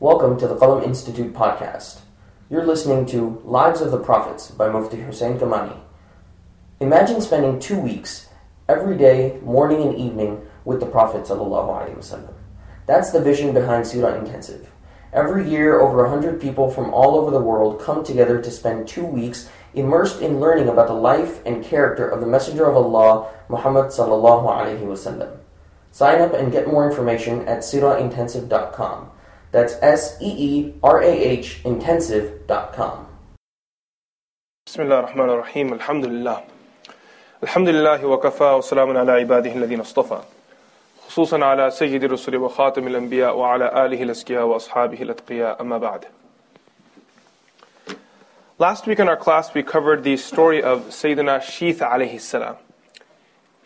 Welcome to the Qalam Institute podcast. You're listening to Lives of the Prophets by Mufti Hussain Kamani. Imagine spending two weeks, every day, morning and evening, with the Prophet. That's the vision behind Seerah Intensive. Every year, over 100 people from all over the world come together to spend two weeks immersed in learning about the life and character of the Messenger of Allah, Muhammad. Sign up and get more information at seerahintensive.com. That's S E E R A H intensive.com. بسم الله الرحمن الرحيم الحمد لله الحمد لله وكفى وسلام على عباده الذين اصطفى خصوصا على سيد الرسل وخاتم الأنبياء وعلى آله الأزكياء وأصحابه الأتقياء أما بعد Last week in our class we covered the story of Sayyidina Sheeth alayhi salam.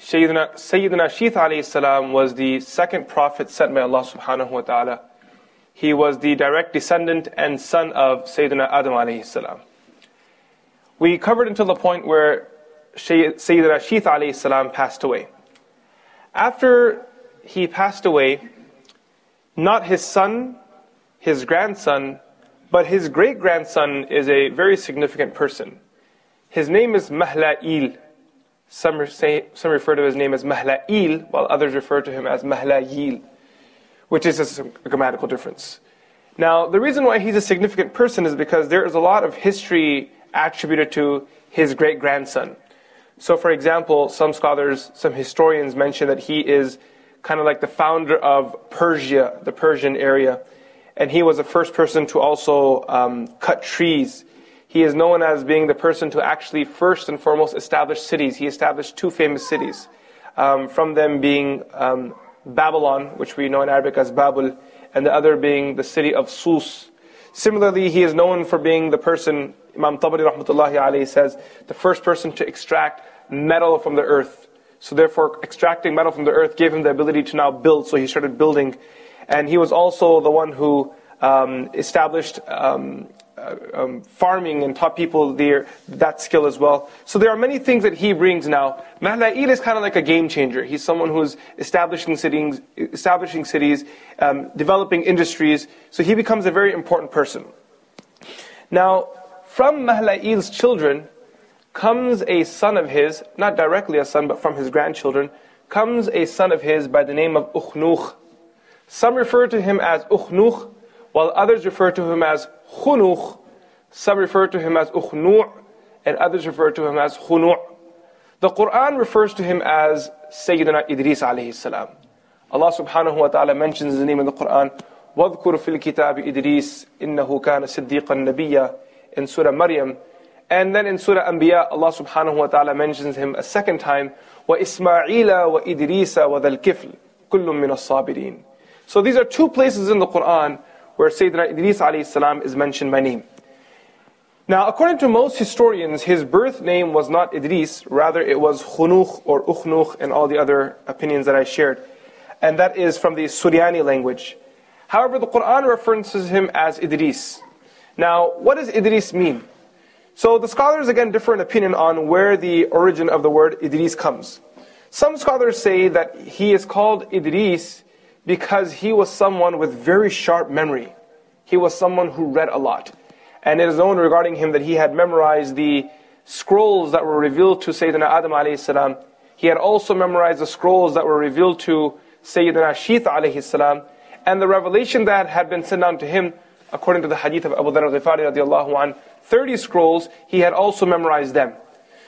Sayyidina, Sayyidina Sheeth alayhi salam was the second prophet sent by Allah subhanahu wa ta'ala he was the direct descendant and son of Sayyidina Adam alayhi salam. We covered until the point where Sayyidina Sheeth alayhi salam passed away. After he passed away, not his son, his grandson, but his great grandson is a very significant person. His name is Mahla'il. Some, say, some refer to his name as Mahla'il, while others refer to him as Mahla'il, which is a grammatical difference. Now, the reason why he's a significant person is because there is a lot of history attributed to his great grandson. So, for example, some scholars, some historians mention that he is kind of like the founder of Persia, the Persian area. And he was the first person to also um, cut trees. He is known as being the person to actually first and foremost establish cities. He established two famous cities, um, from them being um, Babylon, which we know in Arabic as Babel, and the other being the city of Sus. Similarly, he is known for being the person, Imam Tabari rahmatullahi alayhi says, the first person to extract metal from the earth. So therefore, extracting metal from the earth gave him the ability to now build. So he started building. And he was also the one who um, established um, uh, um, farming and taught people their, that skill as well. So there are many things that he brings now. Mahla'il is kind of like a game changer. He's someone who's establishing cities, establishing cities, um, developing industries. So he becomes a very important person. Now, from Mahla'il's children, comes a son of his, not directly a son, but from his grandchildren, comes a son of his by the name of Ukhnukh. Some refer to him as Ukhnukh, while others refer to him as Khunukh. Some refer to him as Ukhnu' and others refer to him as Khunu'. The Quran refers to him as Sayyidina Idris alayhi salam. Allah subhanahu wa ta'ala mentions his name in the Quran. وَاذْكُرْ فِي الْكِتَابِ إِدْرِيسِ إِنَّهُ كَانَ صِدِّيقًا نَبِيًّا in Surah Maryam. And then in Surah Anbiya, Allah subhanahu wa ta'ala mentions him a second time, وَإِسْمَاعِيلَ وَإِدْرِيسَ وَذَا الْكِفْلِ كُلٌّ مِّنَ الصَّابِرِينَ So these are two places in the Quran where Sayyidina Idris alayhi is mentioned by name. Now, according to most historians, his birth name was not Idris, rather it was Khunukh or Ukhnukh and all the other opinions that I shared. And that is from the Suryani language. However, the Quran references him as Idris. Now, what does Idris mean? So the scholars again differ in opinion on where the origin of the word Idris comes. Some scholars say that he is called Idris because he was someone with very sharp memory. He was someone who read a lot. And it is known regarding him that he had memorized the scrolls that were revealed to Sayyidina Adam alayhi salam. He had also memorized the scrolls that were revealed to Sayyidina Sheeth alayhi salam. And the revelation that had been sent down to him, according to the hadith of Abu Dharr al-Ghifari radiallahu anh, 30 scrolls, he had also memorized them.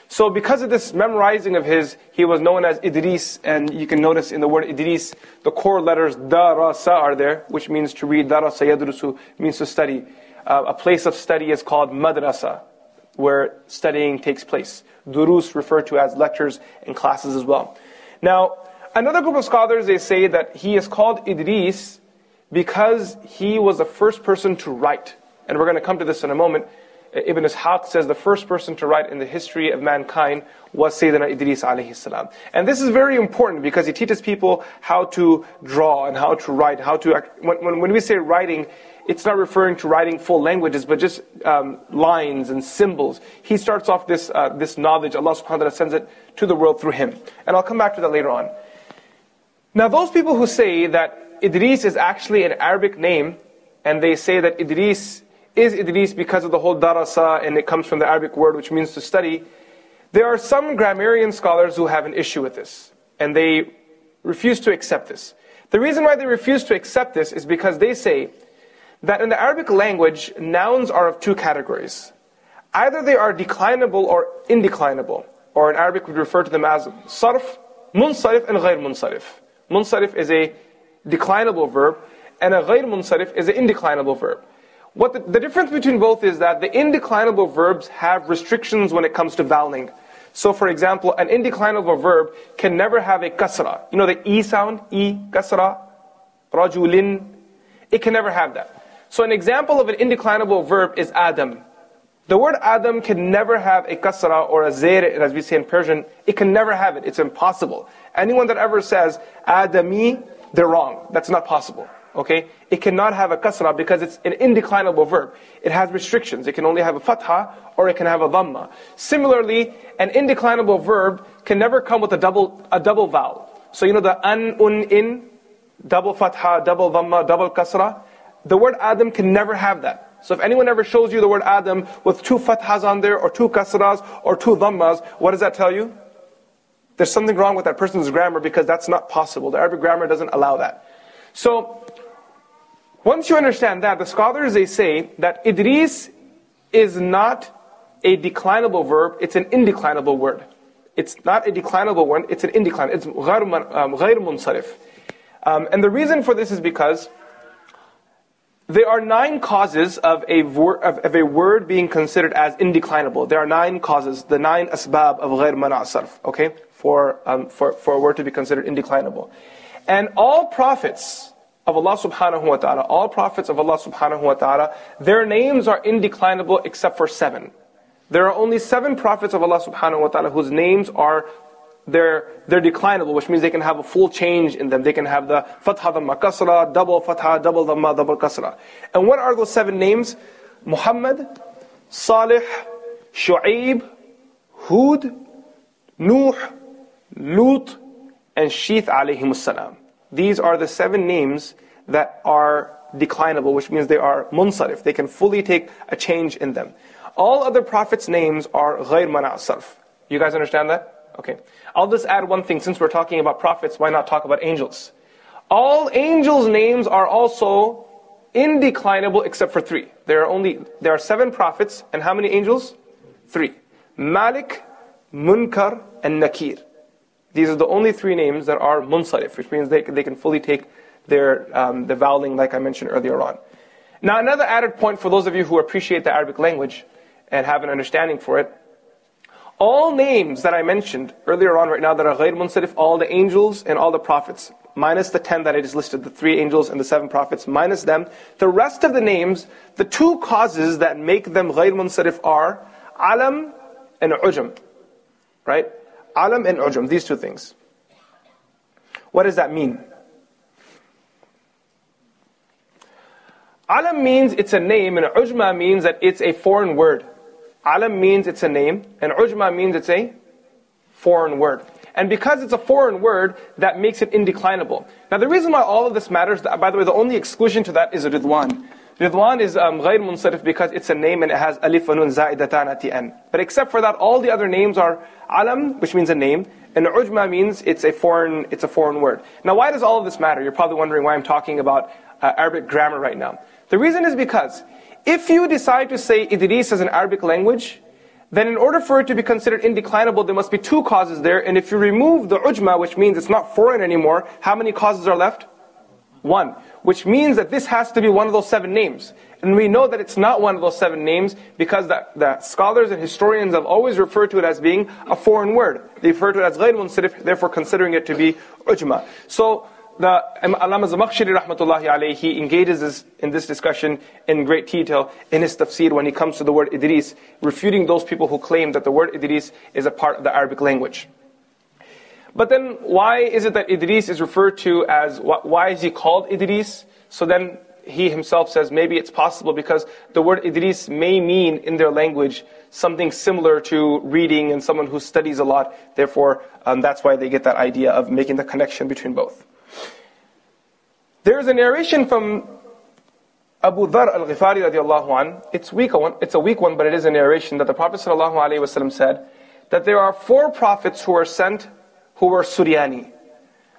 So because of this memorizing of his, he was known as Idris, and you can notice in the word Idris, the core letters darasa are there, which means to read, darasa yadrusu, means to study. Uh, a place of study is called madrasa, where studying takes place. Durus referred to as lectures and classes as well. Now, another group of scholars, they say that he is called Idris because he was the first person to write. And we're going to come to this in a moment. Ibn Ishaq says the first person to write in the history of mankind was Sayyidina Idris alayhi salam. And this is very important because he teaches people how to draw and how to write, how to, when, when, when we say writing, it's not referring to writing full languages, but just um, lines and symbols. He starts off this, uh, this knowledge, Allah subhanahu wa ta'ala sends it to the world through him. And I'll come back to that later on. Now those people who say that Idris is actually an Arabic name, and they say that Idris is Idris because of the whole darasa and it comes from the Arabic word which means to study. There are some grammarian scholars who have an issue with this and they refuse to accept this. The reason why they refuse to accept this is because they say that in the Arabic language, nouns are of two categories. Either they are declinable or indeclinable, or in Arabic we refer to them as sarf, munsarif, and ghayr munsarif. Munsarif is a declinable verb, and a ghayr munsarif is an indeclinable verb. What the, the, difference between both is that the indeclinable verbs have restrictions when it comes to voweling. So for example, an indeclinable verb can never have a kasra. You know the e sound, e, kasra, rajulin. It can never have that. So an example of an indeclinable verb is Adam. The word Adam can never have a kasra or a zair, as we say in Persian. It can never have it. It's impossible. Anyone that ever says Adami, they're wrong. That's not possible. Okay? It cannot have a kasra because it's an indeclinable verb. It has restrictions. It can only have a fatha or it can have a dhamma. Similarly, an indeclinable verb can never come with a double, a double vowel. So you know the an, un, in, double fatha, double dhamma, double kasra. The word Adam can never have that. So if anyone ever shows you the word Adam with two fathas on there, or two kasras, or two dhammas, what does that tell you? There's something wrong with that person's grammar because that's not possible. The Arabic grammar doesn't allow that. So, once you understand that, the scholars they say that Idris is not a declinable verb, it's an indeclinable word. It's not a declinable word, it's an indeclinable, it's غير munsarif. Um, and the reason for this is because there are nine causes of a, wor- of, of, a word being considered as indeclinable. There are nine causes, the nine asbab of ghair mana' sarf, okay, for, um, for, for a word to be considered indeclinable. And all prophets of Allah subhanahu wa ta'ala, all prophets of Allah subhanahu wa ta'ala, their names are indeclinable except for seven. There are only seven prophets of Allah subhanahu wa ta'ala whose names are they're, they're declinable, which means they can have a full change in them. They can have the fatha, dhamma, kasra, double fatha, double dhamma, double kasra. And what are those seven names? Muhammad, Salih, Shu'aib, Hud, Nuh, Lut, and Sheeth alayhim salam. These are the seven names that are declinable, which means they are munsarif. They can fully take a change in them. All other prophets' names are ghayr mana' You guys understand that? Okay. I'll just add one thing. Since we're talking about prophets, why not talk about angels? All angels' names are also indeclinable except for three. There are only there are seven prophets, and how many angels? Three. Malik, Munkar, and Nakir. These are the only three names that are munsarif, which means they, they can fully take their um, the voweling like I mentioned earlier on. Now another added point for those of you who appreciate the Arabic language and have an understanding for it, all names that I mentioned earlier on right now that are ghayr munsarif, all the angels and all the prophets, minus the ten that I just listed, the three angels and the seven prophets, minus them, the rest of the names, the two causes that make them ghayr munsarif are alam and ujum. Right? Alam and ujam, these two things. What does that mean? Alam means it's a name, and ujma means that it's a foreign word. Alam means it's a name, and ujma means it's a foreign word. And because it's a foreign word, that makes it indeclinable. Now the reason why all of this matters, by the way, the only exclusion to that is a ridwan. Ridwan is um, غير munsarif because it's a name and it has alif and nun za'idatan at the end. But except for that, all the other names are alam, which means a name, and ujma means it's a foreign, it's a foreign word. Now why does all of this matter? You're probably wondering why I'm talking about uh, Arabic grammar right now. The reason is because if you decide to say Idris as an Arabic language, then in order for it to be considered indeclinable, there must be two causes there. And if you remove the ujma, which means it's not foreign anymore, how many causes are left? One. Which means that this has to be one of those seven names. And we know that it's not one of those seven names because the, the scholars and historians have always referred to it as being a foreign word. They refer to it as غير munsarif, therefore considering it to be ujma. So, the Allama Zamakhshari rahmatullahi alayhi, he engages this, in this discussion in great detail in his tafsir when he comes to the word Idris, refuting those people who claim that the word Idris is a part of the Arabic language. But then, why is it that Idris is referred to as, why is he called Idris? So then, he himself says maybe it's possible because the word Idris may mean in their language something similar to reading and someone who studies a lot. Therefore, um, that's why they get that idea of making the connection between both. There is a narration from Abu Dhar al-Ghifari radiallahu an, it's, weak it's a weak one, but it is a narration that the Prophet said that there are four prophets who were sent who were Suryani.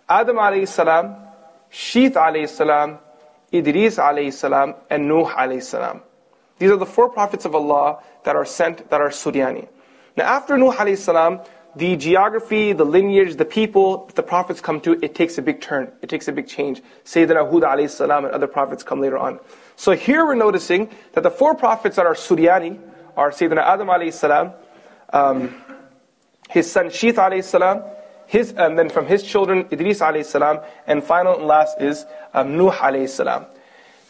Adam alayhi salam, Sheeth alayhi salam, Idris alayhi salam, and Nuh alayhi salam. These are the four prophets of Allah that are sent that are Suryani. Now after Nuh alayhi salam, the geography, the lineage, the people the prophets come to, it takes a big turn. It takes a big change. Sayyidina Hud alayhi salam and other prophets come later on. So here we're noticing that the four prophets that are Suryani are Sayyidina Adam alayhi salam, um, his son Sheeth alayhi salam, his, and then from his children Idris alayhi salam, and final and last is um, Nuh alayhi salam.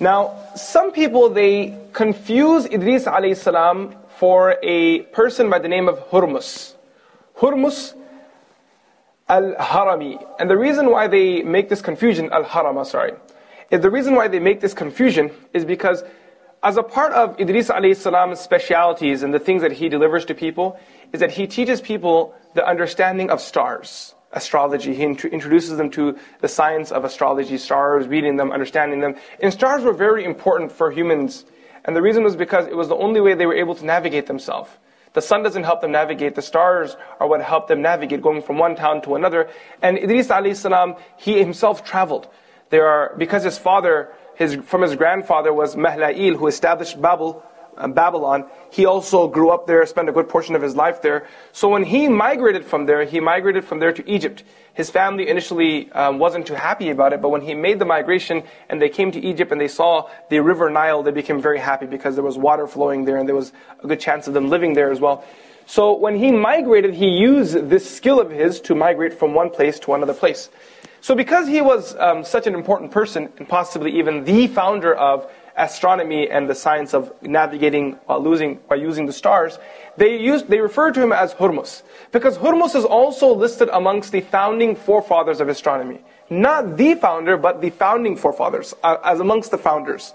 Now, some people they confuse Idris alayhi salam for a person by the name of Hurmus. Hurmus al-Harami. And the reason why they make this confusion, al-Harama, sorry, is the reason why they make this confusion is because as a part of Idris salam's specialities and the things that he delivers to people, is that he teaches people the understanding of stars, astrology. He int- introduces them to the science of astrology, stars, reading them, understanding them. And stars were very important for humans. And the reason was because it was the only way they were able to navigate themselves. The sun doesn't help them navigate. The stars are what help them navigate, going from one town to another. And Idris salam, he himself traveled. There are, because his father, his, from his grandfather was Mahla'il, who established Babel, uh, Babylon. He also grew up there, spent a good portion of his life there. So when he migrated from there, he migrated from there to Egypt. His family initially um, wasn't too happy about it, but when he made the migration and they came to Egypt and they saw the river Nile, they became very happy because there was water flowing there and there was a good chance of them living there as well. So when he migrated, he used this skill of his to migrate from one place to another place. So because he was um, such an important person, and possibly even the founder of astronomy and the science of navigating while, losing, while using the stars, they, use, they refer to him as Hurmus. Because Hurmus is also listed amongst the founding forefathers of astronomy. Not the founder, but the founding forefathers, uh, as amongst the founders.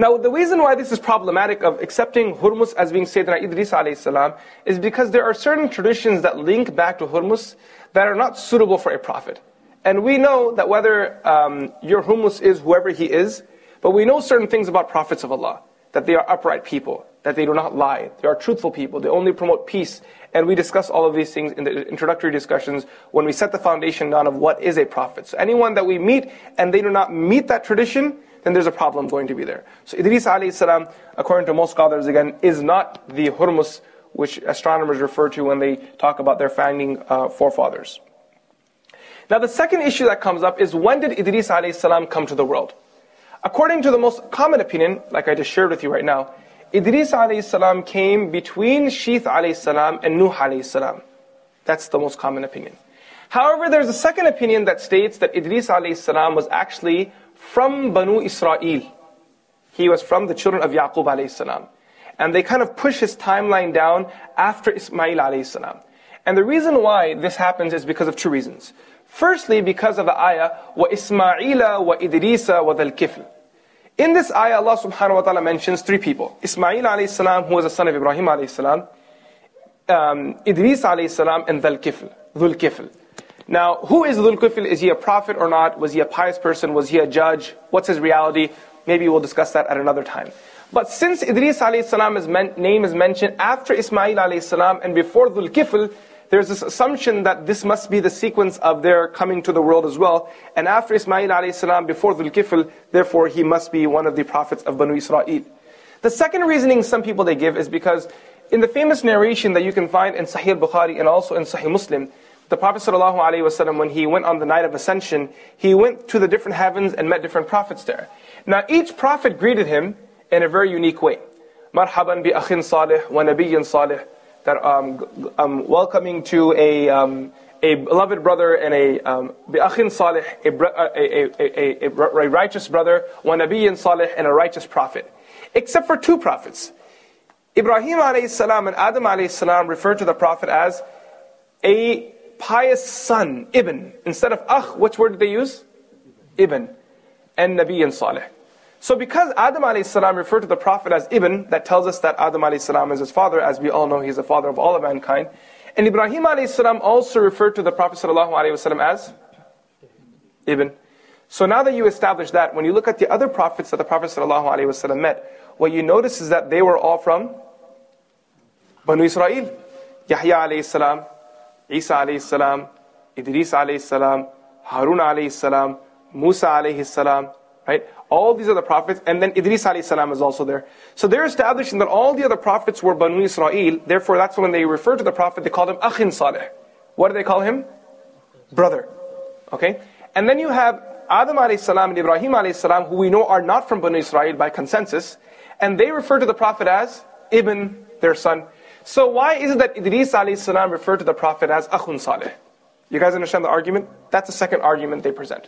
Now, the reason why this is problematic of accepting Hurmus as being Sayyidina Idris alayhi is because there are certain traditions that link back to Hurmus that are not suitable for a prophet. And we know that whether um, your Hurmus is whoever he is, but we know certain things about prophets of Allah, that they are upright people, that they do not lie, they are truthful people, they only promote peace. And we discuss all of these things in the introductory discussions when we set the foundation down of what is a prophet. So anyone that we meet and they do not meet that tradition, then there's a problem going to be there. So Idris alayhi salam, according to most scholars again, is not the Hurmus which astronomers refer to when they talk about their founding uh, forefathers. Now the second issue that comes up is when did Idris alayhi salam come to the world? According to the most common opinion, like I just shared with you right now, Idris alayhi salam came between Sheeth alayhi salam and Nuh alayhi salam. That's the most common opinion. However, there's a second opinion that states that Idris alayhi salam was actually from Banu Israel. He was from the children of Yaqub alayhi salam. And they kind of push his timeline down after Ismail alayhi salam. And the reason why this happens is because of two reasons. Firstly, because of the ayah, wa Ismaila wa Idrisa wa Dal Kifl. In this ayah, Allah subhanahu wa ta'ala mentions three people. Ismail alayhi salam, who was a son of Ibrahim alayhi salam, um, Idris alayhi salam, and Dal Kifl, Dhul Kifl. Now, who is Dhul Kifl? Is he a prophet or not? Was he a pious person? Was he a judge? What's his reality? Maybe we'll discuss that at another time. But since Idris alayhi salam's name is mentioned after Ismail alayhi and before Dhul Kifl, there's this assumption that this must be the sequence of their coming to the world as well. And after Ismail alayhi before Dhul Kifl, therefore he must be one of the prophets of Banu Israel. The second reasoning some people they give is because in the famous narration that you can find in Sahih Bukhari and also in Sahih Muslim, the Prophet ﷺ, when he went on the night of ascension, he went to the different heavens and met different prophets there. Now each prophet greeted him in a very unique way. Marhaban bi akhin salih wa nabiyyin salih that um, um, welcoming to a, um, a beloved brother and a um, bi'akhin salih, a, a, a, a, righteous brother, wa nabiyyin salih, and a righteous prophet. Except for two prophets. Ibrahim alayhi salam and Adam alayhi salam refer to the prophet as a pious son, ibn. Instead of akh, which word did they use? Ibn. And Nabi and salih. So because Adam a.s. referred to the Prophet as Ibn, that tells us that Adam a.s. is his father, as we all know he's the father of all of mankind. And Ibrahim a.s. also referred to the Prophet ﷺ as Ibn. So now that you establish that, when you look at the other prophets that the Prophet ﷺ met, what you notice is that they were all from Banu Israel. Yahya alayhi salam, Isa alayhi salam, Idris alayhi salam, Harun alayhi salam, Musa alayhi salam, right? All these other prophets, and then Idris alayhi salam is also there. So they're establishing that all the other prophets were Banu Israel. Therefore, that's when they refer to the prophet, they call him Akhin Saleh. What do they call him? Brother. Okay? And then you have Adam alayhi salam and Ibrahim alayhi salam, who we know are not from Banu Israel by consensus, and they refer to the prophet as Ibn, their son. So why is it that Idris salam referred to the prophet as Akhun Saleh? You guys understand the argument? That's the second argument they present.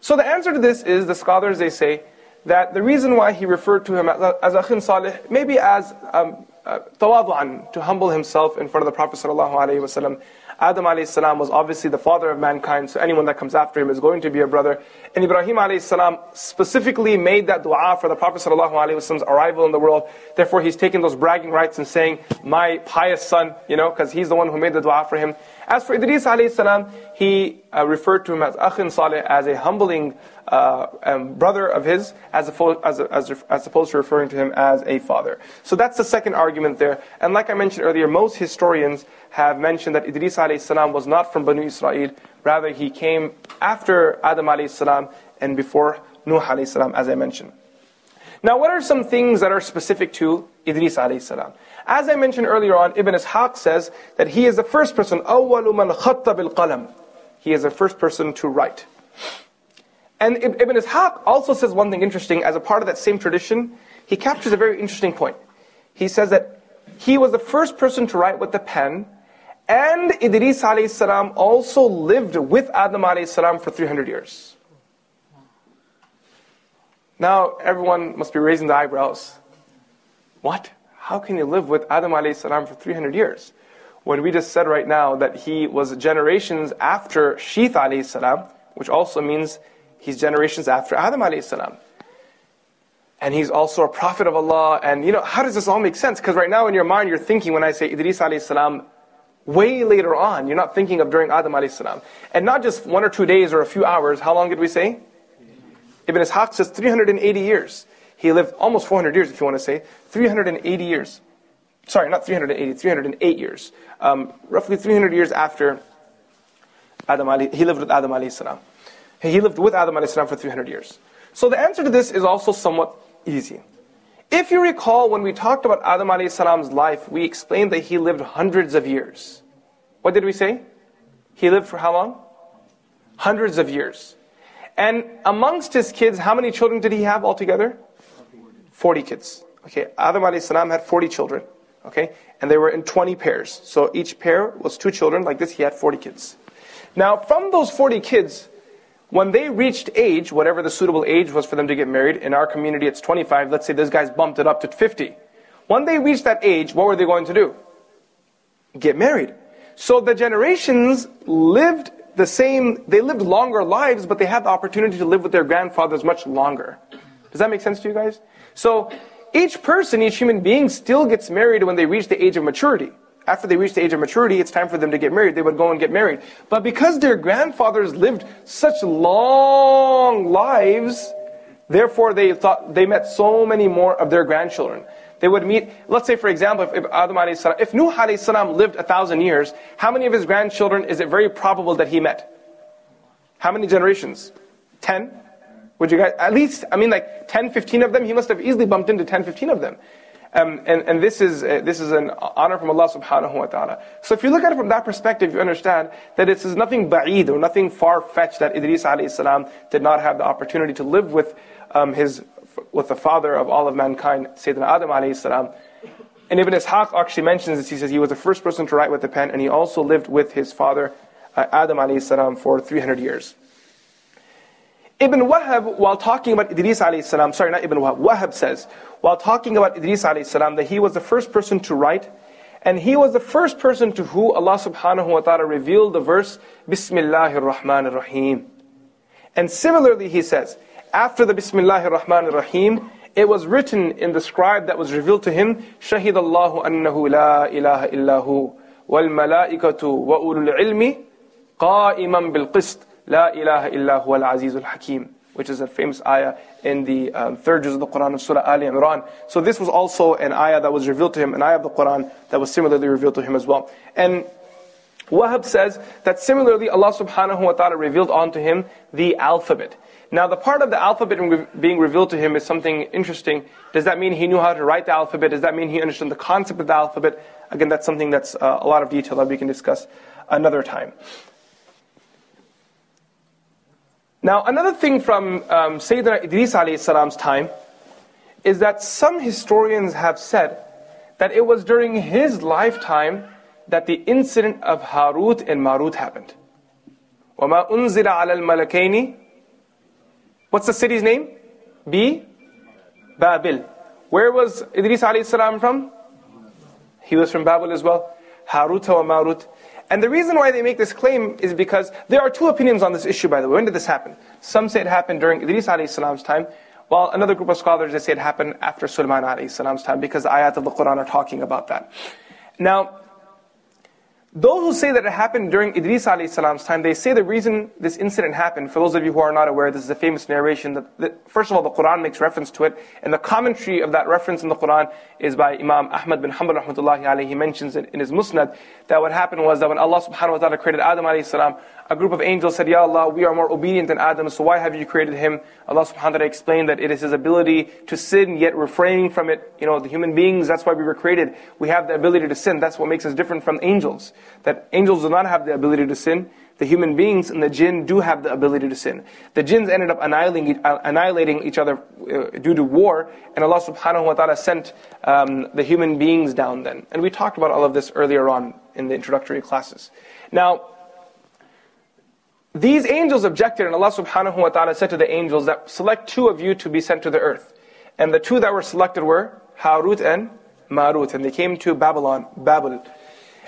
So the answer to this is the scholars they say that the reason why he referred to him as, as Akhun Saleh, maybe as um, uh, to humble himself in front of the Prophet sallallahu alaihi wasallam, Adam salam was obviously the father of mankind, so anyone that comes after him is going to be a brother. And Ibrahim salam specifically made that dua for the Prophet wasallam's arrival in the world. Therefore, he's taking those bragging rights and saying, my pious son, you know, because he's the one who made the dua for him. As for Idris salam, he uh, referred to him as Akhin Saleh, as a humbling uh, um, brother of his, as, as, as, as opposed to referring to him as a father. So that's the second argument there. And like I mentioned earlier, most historians have mentioned that Idris salam was not from Banu Israel, rather he came after Adam salam and before Nuh salam, as I mentioned. Now, what are some things that are specific to Idris salam? As I mentioned earlier on, Ibn Ishaq says that he is the first person, أول من خط بالقلم. He is the first person to write. And Ibn Ishaq also says one thing interesting as a part of that same tradition. He captures a very interesting point. He says that he was the first person to write with the pen, and Idris salam also lived with Adam salam for 300 years. Now everyone must be raising the eyebrows. What? How can you live with Adam salam for 300 years? When we just said right now that he was generations after Shith salam, which also means He's generations after Adam salam. And he's also a prophet of Allah. And you know, how does this all make sense? Because right now in your mind, you're thinking when I say Idris salam, way later on. You're not thinking of during Adam salam. And not just one or two days or a few hours. How long did we say? Ibn Ishaq says 380 years. He lived almost 400 years, if you want to say. 380 years. Sorry, not 380, 308 years. Um, roughly 300 years after Adam alayhi, he lived with Adam alayhi salam. He lived with Adam salam for 300 years. So the answer to this is also somewhat easy. If you recall, when we talked about Adam Ali salam's life, we explained that he lived hundreds of years. What did we say? He lived for how long? Hundreds of years. And amongst his kids, how many children did he have altogether? 40 kids. Okay, Adam salam had 40 children. Okay, and they were in 20 pairs. So each pair was two children. Like this, he had 40 kids. Now, from those 40 kids, when they reached age, whatever the suitable age was for them to get married, in our community it's 25, let's say this guy's bumped it up to 50. When they reached that age, what were they going to do? Get married. So the generations lived the same, they lived longer lives, but they had the opportunity to live with their grandfathers much longer. Does that make sense to you guys? So each person, each human being still gets married when they reach the age of maturity after they reach the age of maturity, it's time for them to get married. They would go and get married. But because their grandfathers lived such long lives, therefore they thought they met so many more of their grandchildren. They would meet, let's say for example, if Adam salam, if Nuh salam lived a thousand years, how many of his grandchildren is it very probable that he met? How many generations? Ten? Would you guys, at least, I mean like 10, 15 of them, he must have easily bumped into 10, 15 of them. Um, and, and this is uh, this is an honor from Allah subhanahu wa ta'ala. So if you look at it from that perspective, you understand that it is nothing ba'id or nothing far-fetched that Idris alayhi salam did not have the opportunity to live with um, his with the father of all of mankind, Sayyidina Adam alayhi salam. And Ibn Ishaq actually mentions this. He says he was the first person to write with the pen, and he also lived with his father, uh, Adam alayhi salam, for 300 years. Ibn Wahab, while talking about Idris alayhi salam, sorry, not Ibn Wahab, Wahab says, while talking about Idris alayhi salam, that he was the first person to write, and he was the first person to who Allah subhanahu wa ta'ala revealed the verse, Bismillahir Rahmanir Rahim. And similarly, he says, after the Bismillahir Rahmanir Rahim, it was written in the scribe that was revealed to him, Shahid Allahu annahu la ilaha illahu wal malaikatu wa ulul ilmi qa'iman bil qist La ilaha illa huwa al-azizul hakim which is a famous ayah in the um, third juz of the Quran of Surah Ali Imran. So this was also an ayah that was revealed to him, an ayah of the Quran that was similarly revealed to him as well. And Wahab says that similarly Allah subhanahu wa ta'ala revealed onto him the alphabet. Now the part of the alphabet being revealed to him is something interesting. Does that mean he knew how to write the alphabet? Does that mean he understood the concept of the alphabet? Again, that's something that's uh, a lot of detail that we can discuss another time. Now, another thing from um, Sayyidina Idris salam's time is that some historians have said that it was during his lifetime that the incident of Harut and Marut happened. وَمَا أُنزِلَ عَلَى الْمَلَكَيْنِ What's the city's name? B? Babil. Where was Idris salam from? He was from Babel as well. Harut wa Marut. And the reason why they make this claim is because there are two opinions on this issue, by the way. When did this happen? Some say it happened during Idris salam's time, while another group of scholars they say it happened after Sulaiman salam's time because the ayat of the Quran are talking about that. Now, those who say that it happened during Idris salam's time, they say the reason this incident happened, for those of you who are not aware, this is a famous narration that, that, first of all, the Quran makes reference to it, and the commentary of that reference in the Quran is by Imam Ahmad bin Hanbal rahmatullahi alayhi. He mentions it in his Musnad, that what happened was that when Allah subhanahu wa ta'ala created Adam alayhi salam, a group of angels said, Ya Allah, we are more obedient than Adam, so why have you created him? Allah subhanahu wa ta'ala explained that it is his ability to sin, yet refraining from it. You know, the human beings, that's why we were created. We have the ability to sin. That's what makes us different from angels. That angels do not have the ability to sin. The human beings and the jinn do have the ability to sin. The jinns ended up annihilating, annihilating each other uh, due to war, and Allah subhanahu wa ta'ala sent um, the human beings down then. And we talked about all of this earlier on in the introductory classes. Now, these angels objected, and Allah subhanahu wa ta'ala said to the angels that select two of you to be sent to the earth. And the two that were selected were Harut and Marut, and they came to Babylon, Babel.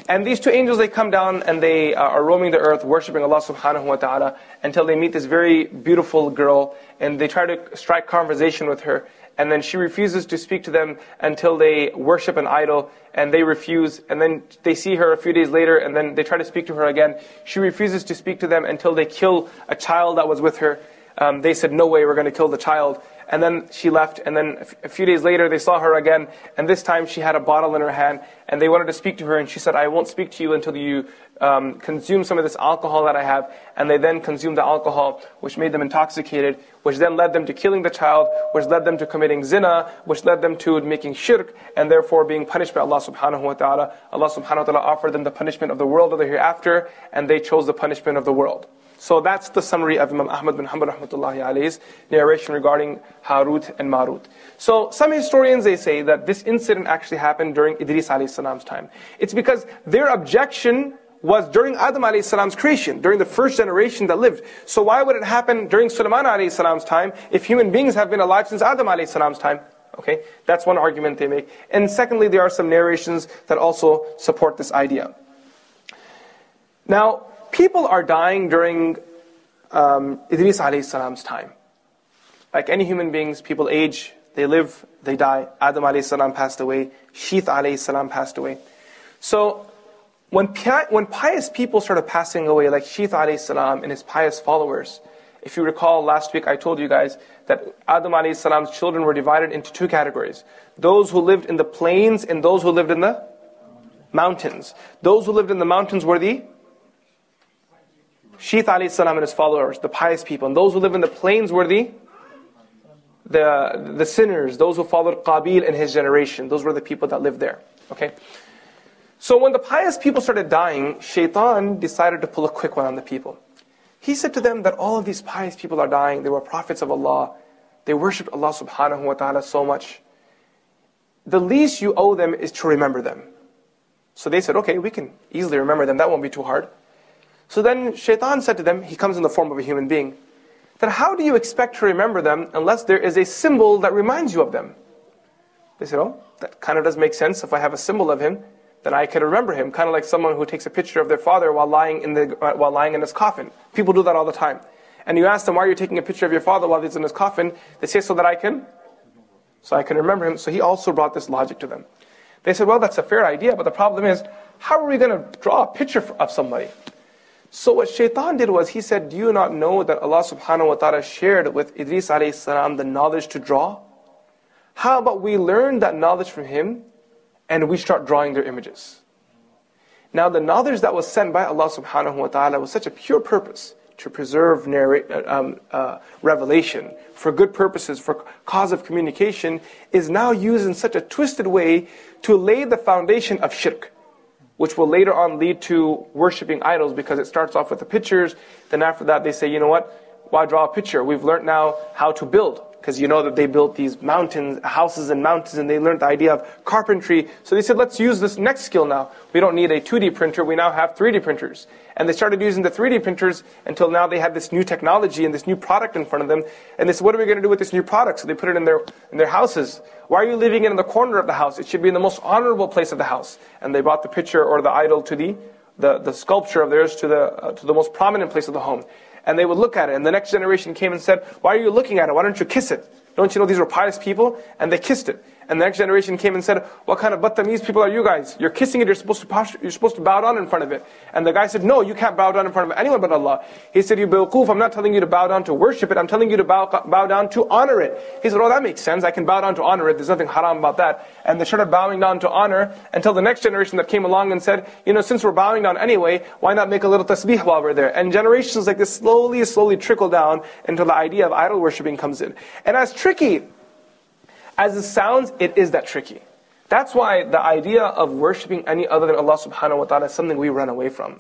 And these two angels, they come down and they uh, are roaming the earth, worshiping Allah subhanahu wa ta'ala, until they meet this very beautiful girl, and they try to strike conversation with her and then she refuses to speak to them until they worship an idol, and they refuse, and then they see her a few days later, and then they try to speak to her again. She refuses to speak to them until they kill a child that was with her. Um, they said, No way, we're going to kill the child. And then she left, and then a few days later they saw her again, and this time she had a bottle in her hand, and they wanted to speak to her, and she said, I won't speak to you until you um, consume some of this alcohol that I have, and they then consumed the alcohol, which made them intoxicated, which then led them to killing the child, which led them to committing zina, which led them to making shirk, and therefore being punished by Allah subhanahu wa ta'ala. Allah subhanahu wa ta'ala offered them the punishment of the world or the hereafter, and they chose the punishment of the world. So that's the summary of Imam Ahmad bin Hanbal rahmatullahi alayhi's narration regarding Harut and Marut. So some historians they say that this incident actually happened during Idris alayhi salam's time. It's because their objection was during Adam alayhi salam's creation, during the first generation that lived. So why would it happen during Sulaiman alayhi salam's time if human beings have been alive since Adam alayhi salam's time? Okay, that's one argument they make. And secondly, there are some narrations that also support this idea. Now, people are dying during um, Idris alayhi salam's time. Like any human beings, people age, they live, they die. Adam alayhi salam passed away. Shith alayhi salam passed away. So when, when pious people started passing away, like Shith alayhi salam and his pious followers, if you recall last week I told you guys that Adam alayhi salam's children were divided into two categories. Those who lived in the plains and those who lived in the mountains. Those who lived in the mountains were the Alayhi salam and his followers, the pious people. And those who live in the plains were the the, the sinners, those who followed Qabil and his generation. Those were the people that lived there. Okay? So when the pious people started dying, Shaitan decided to pull a quick one on the people. He said to them that all of these pious people are dying. They were prophets of Allah. They worshipped Allah subhanahu wa ta'ala so much. The least you owe them is to remember them. So they said, okay, we can easily remember them. That won't be too hard. So then Shaitan said to them, he comes in the form of a human being, that how do you expect to remember them unless there is a symbol that reminds you of them? They said, oh, that kind of does make sense. If I have a symbol of him, then I can remember him. Kind of like someone who takes a picture of their father while lying in, the, uh, while lying in his coffin. People do that all the time. And you ask them, why are you taking a picture of your father while he's in his coffin? They say, so that I can, so I can remember him. So he also brought this logic to them. They said, well, that's a fair idea, but the problem is, how are we going to draw a picture of somebody? So what shaitan did was he said, Do you not know that Allah subhanahu wa ta'ala shared with Idris alayhi salam the knowledge to draw? How about we learn that knowledge from him and we start drawing their images? Now the knowledge that was sent by Allah subhanahu wa ta'ala was such a pure purpose to preserve uh, um, uh, revelation for good purposes, for cause of communication, is now used in such a twisted way to lay the foundation of shirk, which will later on lead to worshipping idols because it starts off with the pictures. Then after that, they say, you know what? Why draw a picture? We've learned now how to build because you know that they built these mountains, houses and mountains, and they learned the idea of carpentry. So they said, let's use this next skill now. We don't need a 2D printer, we now have 3D printers. And they started using the 3D printers until now they had this new technology and this new product in front of them. And they said, what are we going to do with this new product? So they put it in their, in their houses. Why are you leaving it in the corner of the house? It should be in the most honorable place of the house. And they brought the picture or the idol to the, the, the sculpture of theirs to the, uh, to the most prominent place of the home and they would look at it. And the next generation came and said, Why are you looking at it? Why don't you kiss it? Don't you know these were pious people? And they kissed it. And the next generation came and said, What kind of badtameez people are you guys? You're kissing it, you're supposed to posture, you're supposed to bow down in front of it. And the guy said, No, you can't bow down in front of anyone but Allah. He said, You bewakoof, I'm not telling you to bow down to worship it, I'm telling you to bow, bow down to honor it. He said, Oh, that makes sense. I can bow down to honor it. There's nothing haram about that. And they started bowing down to honor until the next generation that came along and said, You know, since we're bowing down anyway, why not make a little tasbih while we're there? And generations like this slowly, slowly trickle down until the idea of idol worshipping comes in. And as tricky as it sounds, it is that tricky. That's why the idea of worshipping any other than Allah subhanahu wa ta'ala is something we run away from.